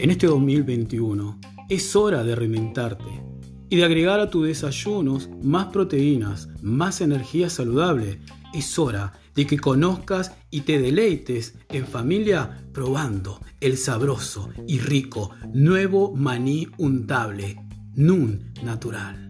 En este 2021 es hora de reinventarte y de agregar a tus desayunos más proteínas, más energía saludable. Es hora de que conozcas y te deleites en familia probando el sabroso y rico nuevo maní untable, Nun Natural.